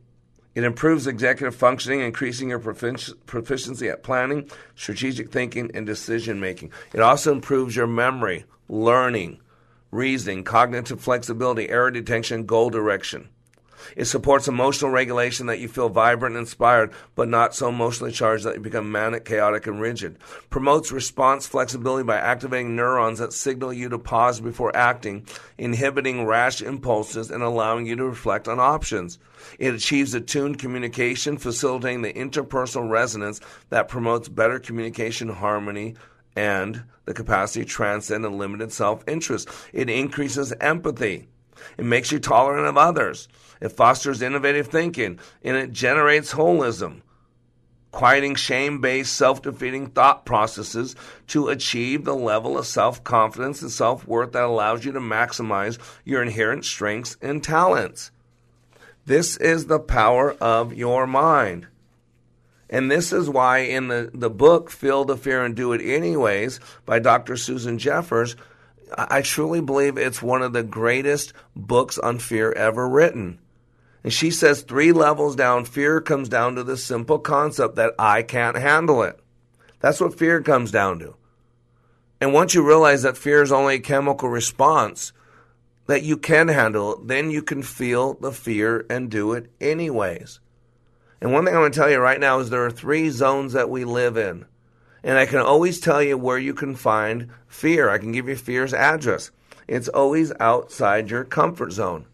It improves executive functioning, increasing your proficiency at planning, strategic thinking, and decision making. It also improves your memory, learning, reasoning, cognitive flexibility, error detection, goal direction. It supports emotional regulation that you feel vibrant and inspired, but not so emotionally charged that you become manic, chaotic, and rigid. Promotes response flexibility by activating neurons that signal you to pause before acting, inhibiting rash impulses, and allowing you to reflect on options. It achieves attuned communication, facilitating the interpersonal resonance that promotes better communication harmony and the capacity to transcend unlimited self interest. It increases empathy. It makes you tolerant of others. It fosters innovative thinking and it generates holism, quieting shame based, self defeating thought processes to achieve the level of self confidence and self worth that allows you to maximize your inherent strengths and talents. This is the power of your mind. And this is why in the, the book, Feel the Fear and Do It Anyways, by Dr. Susan Jeffers, I truly believe it's one of the greatest books on fear ever written. And she says three levels down, fear comes down to the simple concept that I can't handle it. That's what fear comes down to. And once you realize that fear is only a chemical response, that you can handle, then you can feel the fear and do it anyways. And one thing I'm going to tell you right now is there are three zones that we live in. And I can always tell you where you can find fear. I can give you fear's address. It's always outside your comfort zone.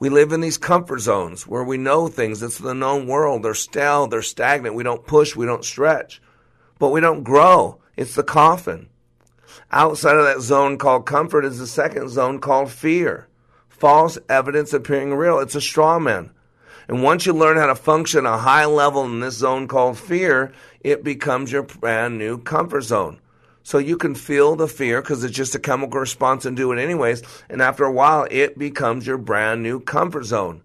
We live in these comfort zones where we know things. It's the known world. They're stale, they're stagnant. We don't push, we don't stretch. But we don't grow. It's the coffin. Outside of that zone called comfort is the second zone called fear. False evidence appearing real. It's a straw man. And once you learn how to function a high level in this zone called fear, it becomes your brand new comfort zone. So you can feel the fear because it's just a chemical response and do it anyways. And after a while, it becomes your brand new comfort zone.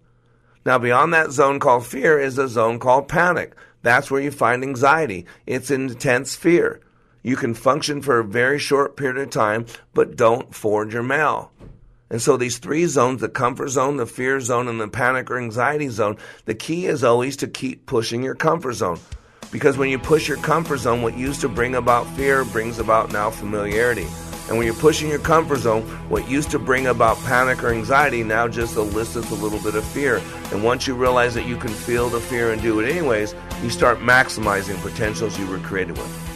Now, beyond that zone called fear is a zone called panic. That's where you find anxiety. It's intense fear. You can function for a very short period of time, but don't forge your mail. And so these three zones, the comfort zone, the fear zone, and the panic or anxiety zone, the key is always to keep pushing your comfort zone. Because when you push your comfort zone, what used to bring about fear brings about now familiarity. And when you're pushing your comfort zone, what used to bring about panic or anxiety now just elicits a little bit of fear. And once you realize that you can feel the fear and do it anyways, you start maximizing potentials you were created with.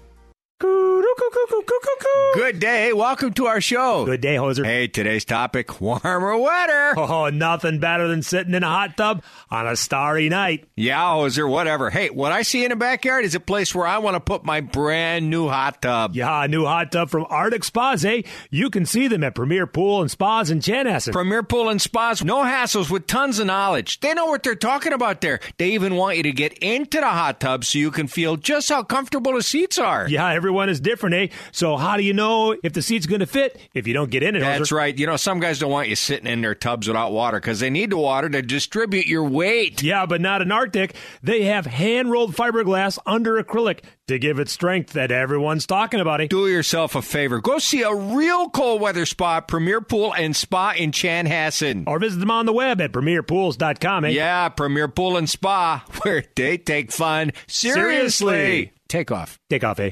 Good day. Welcome to our show. Good day, Hoser. Hey, today's topic warmer weather. Oh, nothing better than sitting in a hot tub on a starry night. Yeah, Hoser, whatever. Hey, what I see in the backyard is a place where I want to put my brand new hot tub. Yeah, a new hot tub from Arctic Spas, eh? You can see them at Premier Pool and Spas in Chanhassen. Premier Pool and Spas, no hassles with tons of knowledge. They know what they're talking about there. They even want you to get into the hot tub so you can feel just how comfortable the seats are. Yeah, everyone is different, eh? So how do you know if the seat's going to fit if you don't get in it? That's Hoser? right. You know, some guys don't want you sitting in their tubs without water because they need the water to distribute your weight. Yeah, but not in Arctic. They have hand rolled fiberglass under acrylic to give it strength that everyone's talking about. Eh? Do yourself a favor. Go see a real cold weather spot, Premier Pool and Spa in Chanhassen. Or visit them on the web at premierpools.com. Eh? Yeah, Premier Pool and Spa, where they take fun seriously. Seriously. Take off. Take off, eh?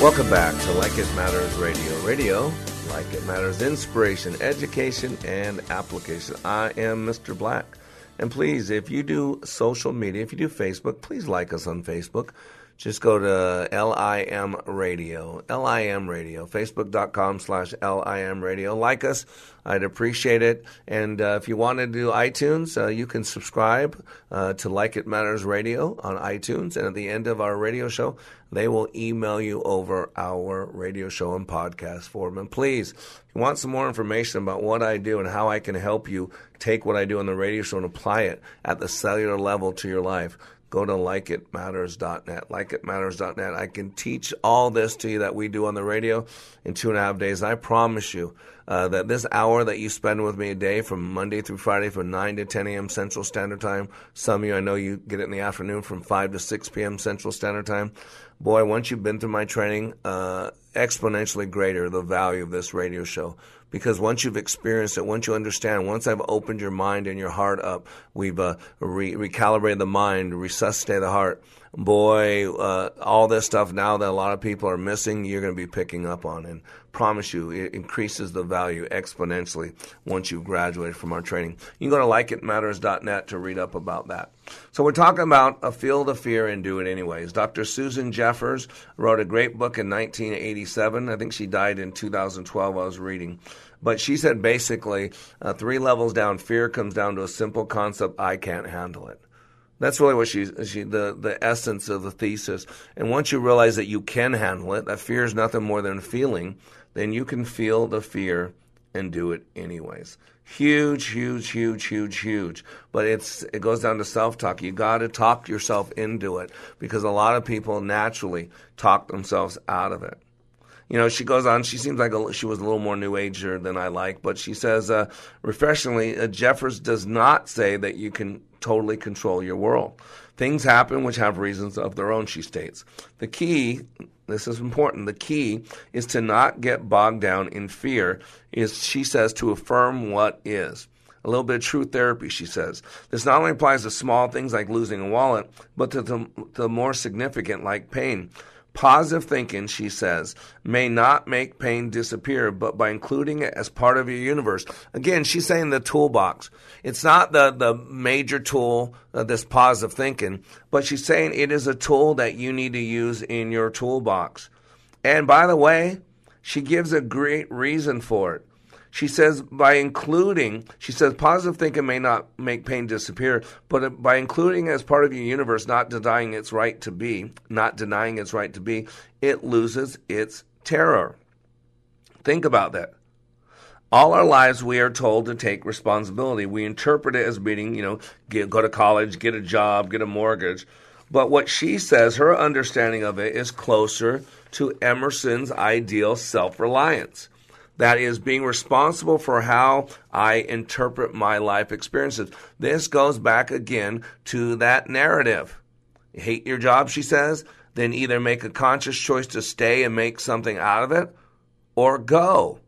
Welcome back to Like It Matters Radio. Radio, like it matters, inspiration, education, and application. I am Mr. Black. And please, if you do social media, if you do Facebook, please like us on Facebook. Just go to LIM Radio, LIM Radio, facebook.com slash LIM Radio. Like us, I'd appreciate it. And uh, if you want to do iTunes, uh, you can subscribe uh, to Like It Matters Radio on iTunes. And at the end of our radio show, they will email you over our radio show and podcast form. And please, if you want some more information about what I do and how I can help you take what I do on the radio show and apply it at the cellular level to your life, go to likeitmatters.net. Likeitmatters.net. I can teach all this to you that we do on the radio in two and a half days. I promise you uh, that this hour that you spend with me a day from Monday through Friday from 9 to 10 a.m. Central Standard Time, some of you I know you get it in the afternoon from 5 to 6 p.m. Central Standard Time. Boy, once you've been through my training, uh, exponentially greater the value of this radio show because once you've experienced it, once you understand, once I've opened your mind and your heart up, we've uh, re- recalibrated the mind, resuscitated the heart. Boy, uh, all this stuff now that a lot of people are missing, you're going to be picking up on. And promise you, it increases the value exponentially once you've graduated from our training. You can go to likeitmatters.net to read up about that. So we're talking about a feel the fear and do it anyways. Dr. Susan Jeffers wrote a great book in 1987. I think she died in 2012. I was reading. But she said basically, uh, three levels down, fear comes down to a simple concept I can't handle it. That's really what she, she the, the essence of the thesis. And once you realize that you can handle it, that fear is nothing more than feeling, then you can feel the fear and do it anyways. Huge, huge, huge, huge, huge. But it's it goes down to self talk. You got to talk yourself into it because a lot of people naturally talk themselves out of it. You know, she goes on. She seems like a, she was a little more new ager than I like, but she says uh, refreshingly, uh, Jeffers does not say that you can totally control your world. Things happen which have reasons of their own. She states the key. This is important. The key is to not get bogged down in fear. Is she says to affirm what is. A little bit of true therapy, she says. This not only applies to small things like losing a wallet, but to the, the more significant like pain. Positive thinking, she says, may not make pain disappear, but by including it as part of your universe. Again, she's saying the toolbox. It's not the, the major tool, uh, this positive thinking, but she's saying it is a tool that you need to use in your toolbox. And by the way, she gives a great reason for it. She says by including, she says positive thinking may not make pain disappear, but by including as part of your universe, not denying its right to be, not denying its right to be, it loses its terror. Think about that. All our lives, we are told to take responsibility. We interpret it as meaning, you know, get, go to college, get a job, get a mortgage. But what she says, her understanding of it is closer to Emerson's ideal self reliance. That is being responsible for how I interpret my life experiences. This goes back again to that narrative. You hate your job, she says, then either make a conscious choice to stay and make something out of it or go.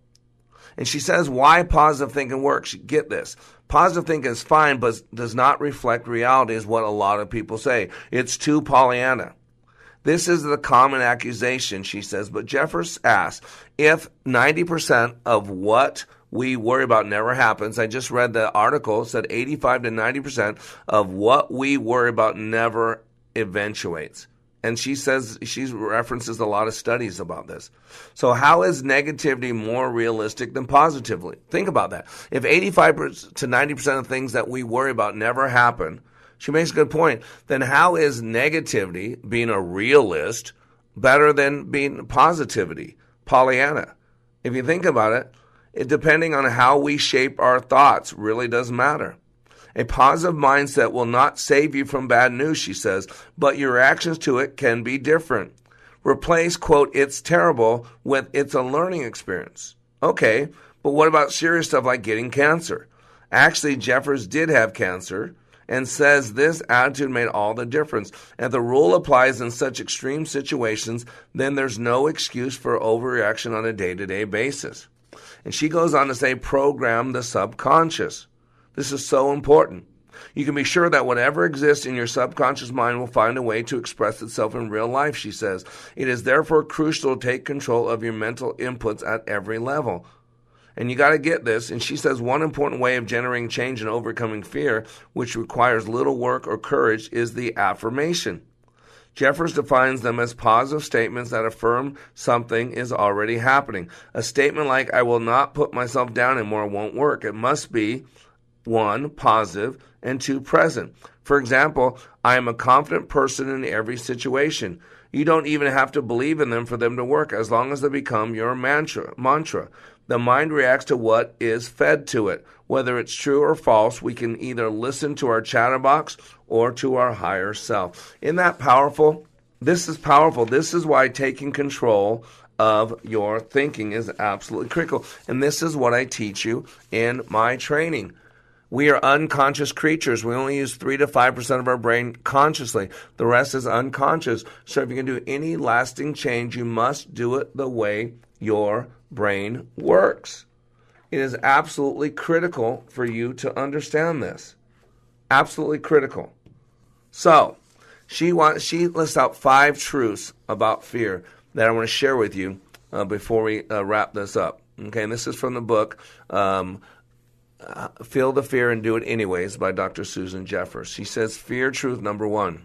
And she says why positive thinking works. Get this. Positive thinking is fine, but does not reflect reality, is what a lot of people say. It's too Pollyanna. This is the common accusation, she says. But Jeffers asks if 90% of what we worry about never happens. I just read the article said 85 to 90% of what we worry about never eventuates. And she says she references a lot of studies about this. So how is negativity more realistic than positively? Think about that. If 85 to 90% of things that we worry about never happen, she makes a good point. Then how is negativity, being a realist, better than being positivity, Pollyanna? If you think about it, it depending on how we shape our thoughts really does matter. A positive mindset will not save you from bad news, she says, but your reactions to it can be different. Replace, quote, it's terrible with it's a learning experience. Okay, but what about serious stuff like getting cancer? Actually, Jeffers did have cancer and says this attitude made all the difference. If the rule applies in such extreme situations, then there's no excuse for overreaction on a day to day basis. And she goes on to say, program the subconscious. This is so important. You can be sure that whatever exists in your subconscious mind will find a way to express itself in real life, she says. It is therefore crucial to take control of your mental inputs at every level. And you got to get this. And she says one important way of generating change and overcoming fear, which requires little work or courage, is the affirmation. Jeffers defines them as positive statements that affirm something is already happening. A statement like, I will not put myself down anymore won't work. It must be one, positive, and two, present. For example, I am a confident person in every situation. You don't even have to believe in them for them to work as long as they become your mantra. mantra. The mind reacts to what is fed to it. Whether it's true or false, we can either listen to our chatterbox or to our higher self. Isn't that powerful? This is powerful. This is why taking control of your thinking is absolutely critical. And this is what I teach you in my training. We are unconscious creatures. We only use 3 to 5% of our brain consciously. The rest is unconscious. So if you can do any lasting change, you must do it the way your brain works. It is absolutely critical for you to understand this. Absolutely critical. So, she wants she lists out five truths about fear that I want to share with you uh, before we uh, wrap this up. Okay, and this is from the book um, uh, Feel the Fear and Do It Anyways by Dr. Susan Jeffers. She says, Fear truth number one.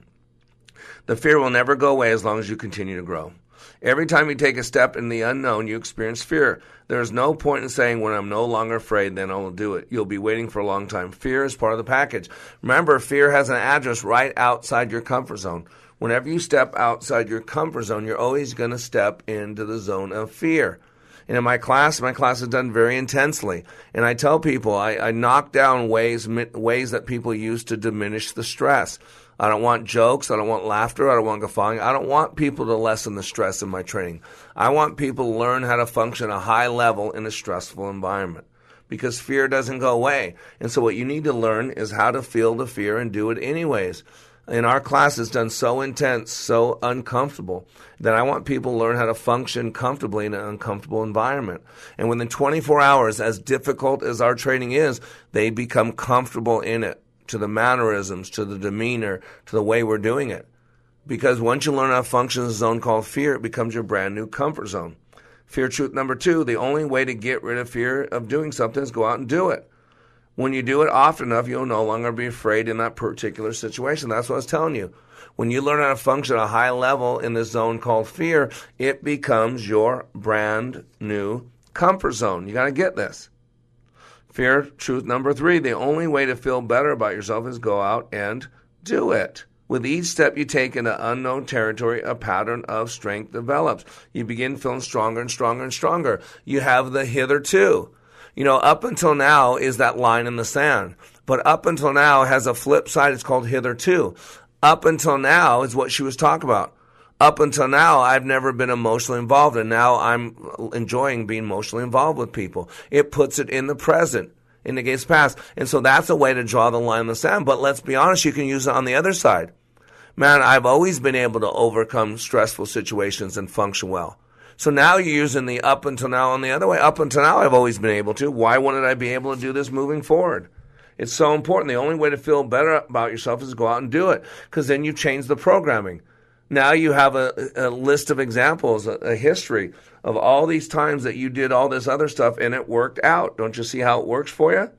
The fear will never go away as long as you continue to grow. Every time you take a step in the unknown, you experience fear. There is no point in saying, when I'm no longer afraid, then I'll do it. You'll be waiting for a long time. Fear is part of the package. Remember, fear has an address right outside your comfort zone. Whenever you step outside your comfort zone, you're always going to step into the zone of fear. And in my class, my class is done very intensely. And I tell people, I, I knock down ways, ways that people use to diminish the stress. I don't want jokes. I don't want laughter. I don't want guffawing. I don't want people to lessen the stress in my training. I want people to learn how to function at a high level in a stressful environment because fear doesn't go away. And so what you need to learn is how to feel the fear and do it anyways. In our class, it's done so intense, so uncomfortable that I want people to learn how to function comfortably in an uncomfortable environment. And within 24 hours, as difficult as our training is, they become comfortable in it to the mannerisms, to the demeanor, to the way we're doing it. Because once you learn how to function in a zone called fear, it becomes your brand new comfort zone. Fear truth number two the only way to get rid of fear of doing something is go out and do it. When you do it often enough, you'll no longer be afraid in that particular situation. That's what I was telling you. When you learn how to function at a high level in this zone called fear, it becomes your brand new comfort zone. You got to get this. Fear truth number three the only way to feel better about yourself is go out and do it. With each step you take into unknown territory, a pattern of strength develops. You begin feeling stronger and stronger and stronger. You have the hitherto. You know, up until now is that line in the sand. But up until now has a flip side. It's called hitherto. Up until now is what she was talking about up until now, I've never been emotionally involved, and now I'm enjoying being emotionally involved with people. It puts it in the present, in game's past. And so that's a way to draw the line in the sand. But let's be honest, you can use it on the other side. Man, I've always been able to overcome stressful situations and function well. So now you're using the up until now on the other way. Up until now, I've always been able to. Why wouldn't I be able to do this moving forward? It's so important. The only way to feel better about yourself is to go out and do it because then you change the programming. Now you have a, a list of examples, a, a, history of all these times that you did all this other stuff and it worked out. Don't you see how it works for you?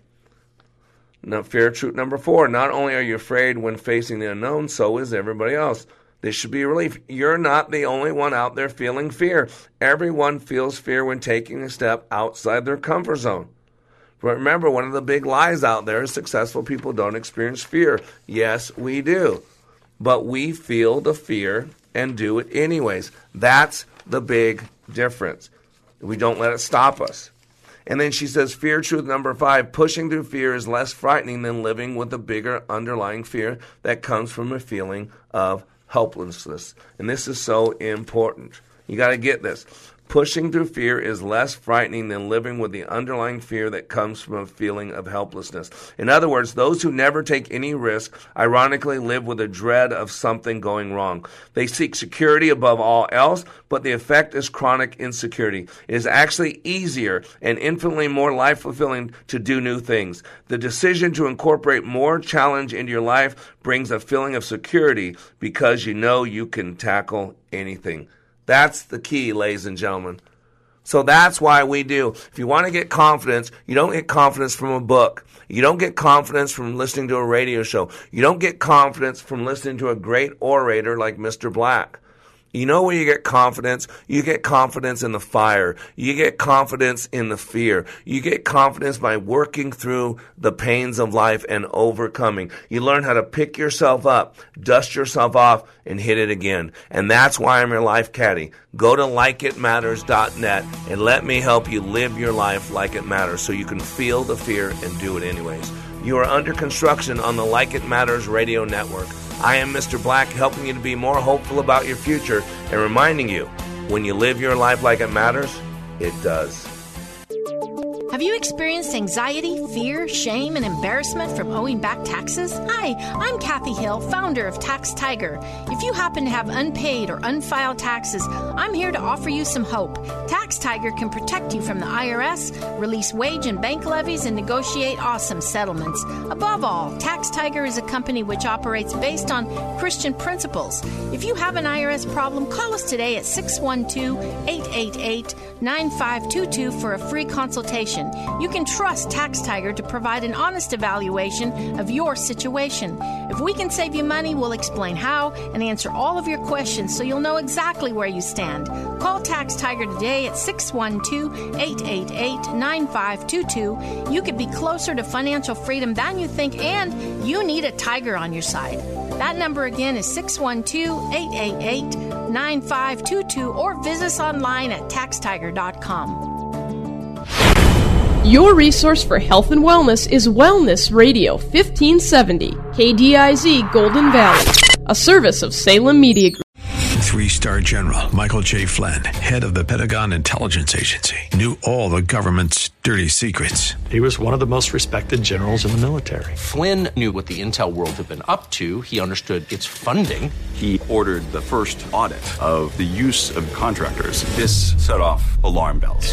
Now, fear truth number four. Not only are you afraid when facing the unknown, so is everybody else. This should be a relief. You're not the only one out there feeling fear. Everyone feels fear when taking a step outside their comfort zone. But remember, one of the big lies out there is successful people don't experience fear. Yes, we do but we feel the fear and do it anyways. That's the big difference. We don't let it stop us. And then she says, fear truth number five pushing through fear is less frightening than living with a bigger underlying fear that comes from a feeling of helplessness. And this is so important. You got to get this. Pushing through fear is less frightening than living with the underlying fear that comes from a feeling of helplessness. In other words, those who never take any risk ironically live with a dread of something going wrong. They seek security above all else, but the effect is chronic insecurity. It is actually easier and infinitely more life fulfilling to do new things. The decision to incorporate more challenge into your life brings a feeling of security because you know you can tackle anything. That's the key, ladies and gentlemen. So that's why we do. If you want to get confidence, you don't get confidence from a book. You don't get confidence from listening to a radio show. You don't get confidence from listening to a great orator like Mr. Black. You know where you get confidence? You get confidence in the fire. You get confidence in the fear. You get confidence by working through the pains of life and overcoming. You learn how to pick yourself up, dust yourself off, and hit it again. And that's why I'm your life caddy. Go to likeitmatters.net and let me help you live your life like it matters so you can feel the fear and do it anyways. You are under construction on the Like It Matters radio network. I am Mr. Black, helping you to be more hopeful about your future and reminding you when you live your life like it matters, it does. Have you experienced anxiety, fear, shame, and embarrassment from owing back taxes? Hi, I'm Kathy Hill, founder of Tax Tiger. If you happen to have unpaid or unfiled taxes, I'm here to offer you some hope. Tax Tiger can protect you from the IRS, release wage and bank levies, and negotiate awesome settlements. Above all, Tax Tiger is a company which operates based on Christian principles. If you have an IRS problem, call us today at 612 888 9522 for a free consultation. You can trust Tax Tiger to provide an honest evaluation of your situation. If we can save you money, we'll explain how and answer all of your questions so you'll know exactly where you stand. Call Tax Tiger today at 612 888 9522. You could be closer to financial freedom than you think, and you need a tiger on your side. That number again is 612 888 9522 or visit us online at taxtiger.com. Your resource for health and wellness is Wellness Radio 1570, KDIZ Golden Valley, a service of Salem Media Group. Three star general Michael J. Flynn, head of the Pentagon Intelligence Agency, knew all the government's dirty secrets. He was one of the most respected generals in the military. Flynn knew what the intel world had been up to. He understood its funding. He ordered the first audit of the use of contractors. This set off alarm bells.